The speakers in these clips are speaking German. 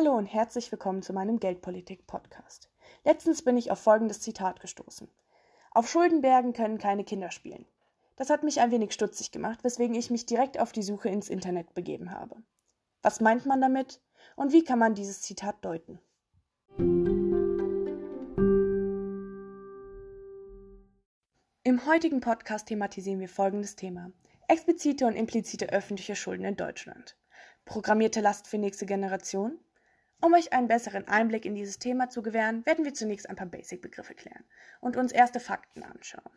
Hallo und herzlich willkommen zu meinem Geldpolitik-Podcast. Letztens bin ich auf folgendes Zitat gestoßen. Auf Schuldenbergen können keine Kinder spielen. Das hat mich ein wenig stutzig gemacht, weswegen ich mich direkt auf die Suche ins Internet begeben habe. Was meint man damit und wie kann man dieses Zitat deuten? Im heutigen Podcast thematisieren wir folgendes Thema. Explizite und implizite öffentliche Schulden in Deutschland. Programmierte Last für nächste Generation? Um euch einen besseren Einblick in dieses Thema zu gewähren, werden wir zunächst ein paar Basic-Begriffe klären und uns erste Fakten anschauen.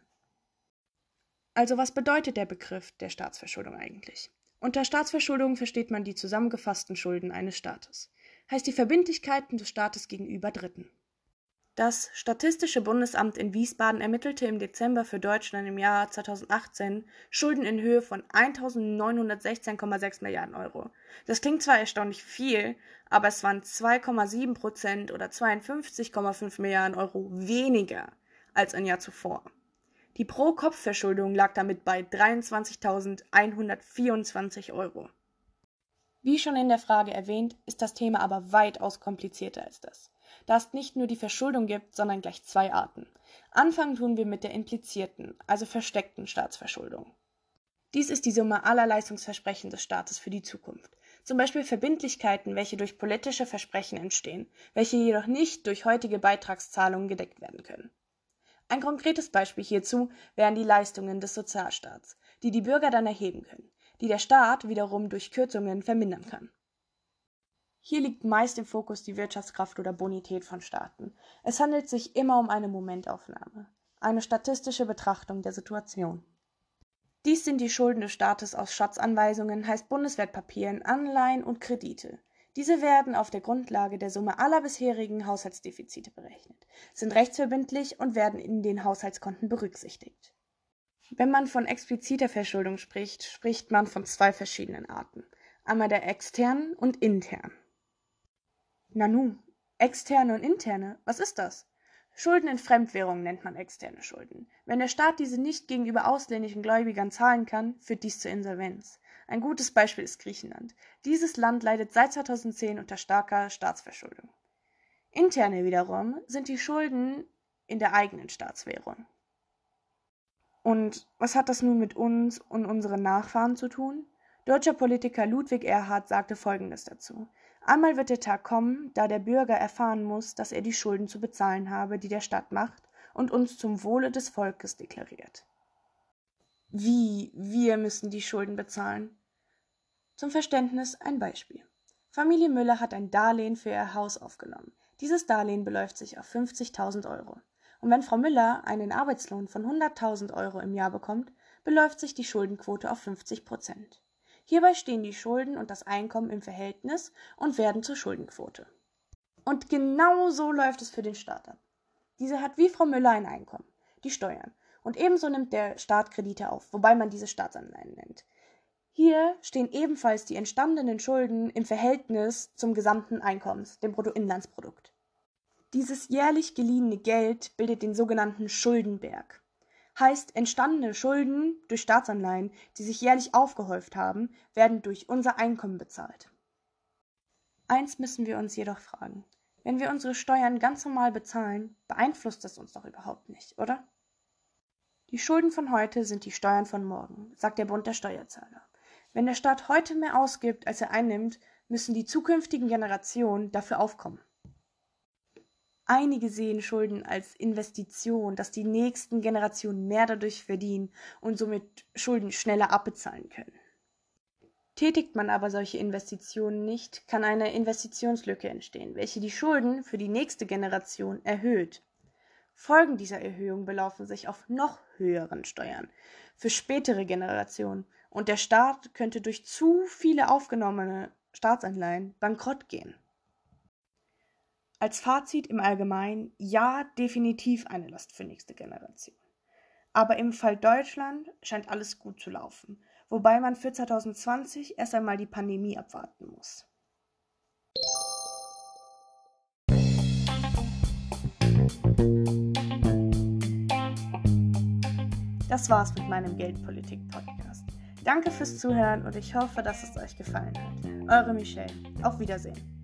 Also was bedeutet der Begriff der Staatsverschuldung eigentlich? Unter Staatsverschuldung versteht man die zusammengefassten Schulden eines Staates, heißt die Verbindlichkeiten des Staates gegenüber Dritten. Das Statistische Bundesamt in Wiesbaden ermittelte im Dezember für Deutschland im Jahr 2018 Schulden in Höhe von 1.916,6 Milliarden Euro. Das klingt zwar erstaunlich viel, aber es waren 2,7 Prozent oder 52,5 Milliarden Euro weniger als ein Jahr zuvor. Die Pro-Kopf-Verschuldung lag damit bei 23.124 Euro. Wie schon in der Frage erwähnt, ist das Thema aber weitaus komplizierter als das da es nicht nur die Verschuldung gibt, sondern gleich zwei Arten. Anfangen tun wir mit der implizierten, also versteckten Staatsverschuldung. Dies ist die Summe aller Leistungsversprechen des Staates für die Zukunft. Zum Beispiel Verbindlichkeiten, welche durch politische Versprechen entstehen, welche jedoch nicht durch heutige Beitragszahlungen gedeckt werden können. Ein konkretes Beispiel hierzu wären die Leistungen des Sozialstaats, die die Bürger dann erheben können, die der Staat wiederum durch Kürzungen vermindern kann. Hier liegt meist im Fokus die Wirtschaftskraft oder Bonität von Staaten. Es handelt sich immer um eine Momentaufnahme, eine statistische Betrachtung der Situation. Dies sind die Schulden des Staates aus Schatzanweisungen, heißt Bundeswertpapieren, Anleihen und Kredite. Diese werden auf der Grundlage der Summe aller bisherigen Haushaltsdefizite berechnet, sind rechtsverbindlich und werden in den Haushaltskonten berücksichtigt. Wenn man von expliziter Verschuldung spricht, spricht man von zwei verschiedenen Arten, einmal der externen und internen. Nanu, externe und interne, was ist das? Schulden in Fremdwährungen nennt man externe Schulden. Wenn der Staat diese nicht gegenüber ausländischen Gläubigern zahlen kann, führt dies zur Insolvenz. Ein gutes Beispiel ist Griechenland. Dieses Land leidet seit 2010 unter starker Staatsverschuldung. Interne wiederum sind die Schulden in der eigenen Staatswährung. Und was hat das nun mit uns und unseren Nachfahren zu tun? Deutscher Politiker Ludwig Erhard sagte Folgendes dazu. Einmal wird der Tag kommen, da der Bürger erfahren muss, dass er die Schulden zu bezahlen habe, die der Staat macht und uns zum Wohle des Volkes deklariert. Wie wir müssen die Schulden bezahlen? Zum Verständnis ein Beispiel. Familie Müller hat ein Darlehen für ihr Haus aufgenommen. Dieses Darlehen beläuft sich auf 50.000 Euro. Und wenn Frau Müller einen Arbeitslohn von 100.000 Euro im Jahr bekommt, beläuft sich die Schuldenquote auf 50 Prozent. Hierbei stehen die Schulden und das Einkommen im Verhältnis und werden zur Schuldenquote. Und genau so läuft es für den Staat ab. Dieser hat wie Frau Müller ein Einkommen, die Steuern. Und ebenso nimmt der Staat Kredite auf, wobei man diese Staatsanleihen nennt. Hier stehen ebenfalls die entstandenen Schulden im Verhältnis zum gesamten Einkommens, dem Bruttoinlandsprodukt. Dieses jährlich geliehene Geld bildet den sogenannten Schuldenberg heißt entstandene Schulden durch Staatsanleihen, die sich jährlich aufgehäuft haben, werden durch unser Einkommen bezahlt. Eins müssen wir uns jedoch fragen. Wenn wir unsere Steuern ganz normal bezahlen, beeinflusst das uns doch überhaupt nicht, oder? Die Schulden von heute sind die Steuern von morgen, sagt der Bund der Steuerzahler. Wenn der Staat heute mehr ausgibt, als er einnimmt, müssen die zukünftigen Generationen dafür aufkommen. Einige sehen Schulden als Investition, dass die nächsten Generationen mehr dadurch verdienen und somit Schulden schneller abbezahlen können. Tätigt man aber solche Investitionen nicht, kann eine Investitionslücke entstehen, welche die Schulden für die nächste Generation erhöht. Folgen dieser Erhöhung belaufen sich auf noch höheren Steuern für spätere Generationen und der Staat könnte durch zu viele aufgenommene Staatsanleihen bankrott gehen. Als Fazit im Allgemeinen, ja, definitiv eine Last für nächste Generation. Aber im Fall Deutschland scheint alles gut zu laufen, wobei man für 2020 erst einmal die Pandemie abwarten muss. Das war's mit meinem Geldpolitik-Podcast. Danke fürs Zuhören und ich hoffe, dass es euch gefallen hat. Eure Michelle. Auf Wiedersehen.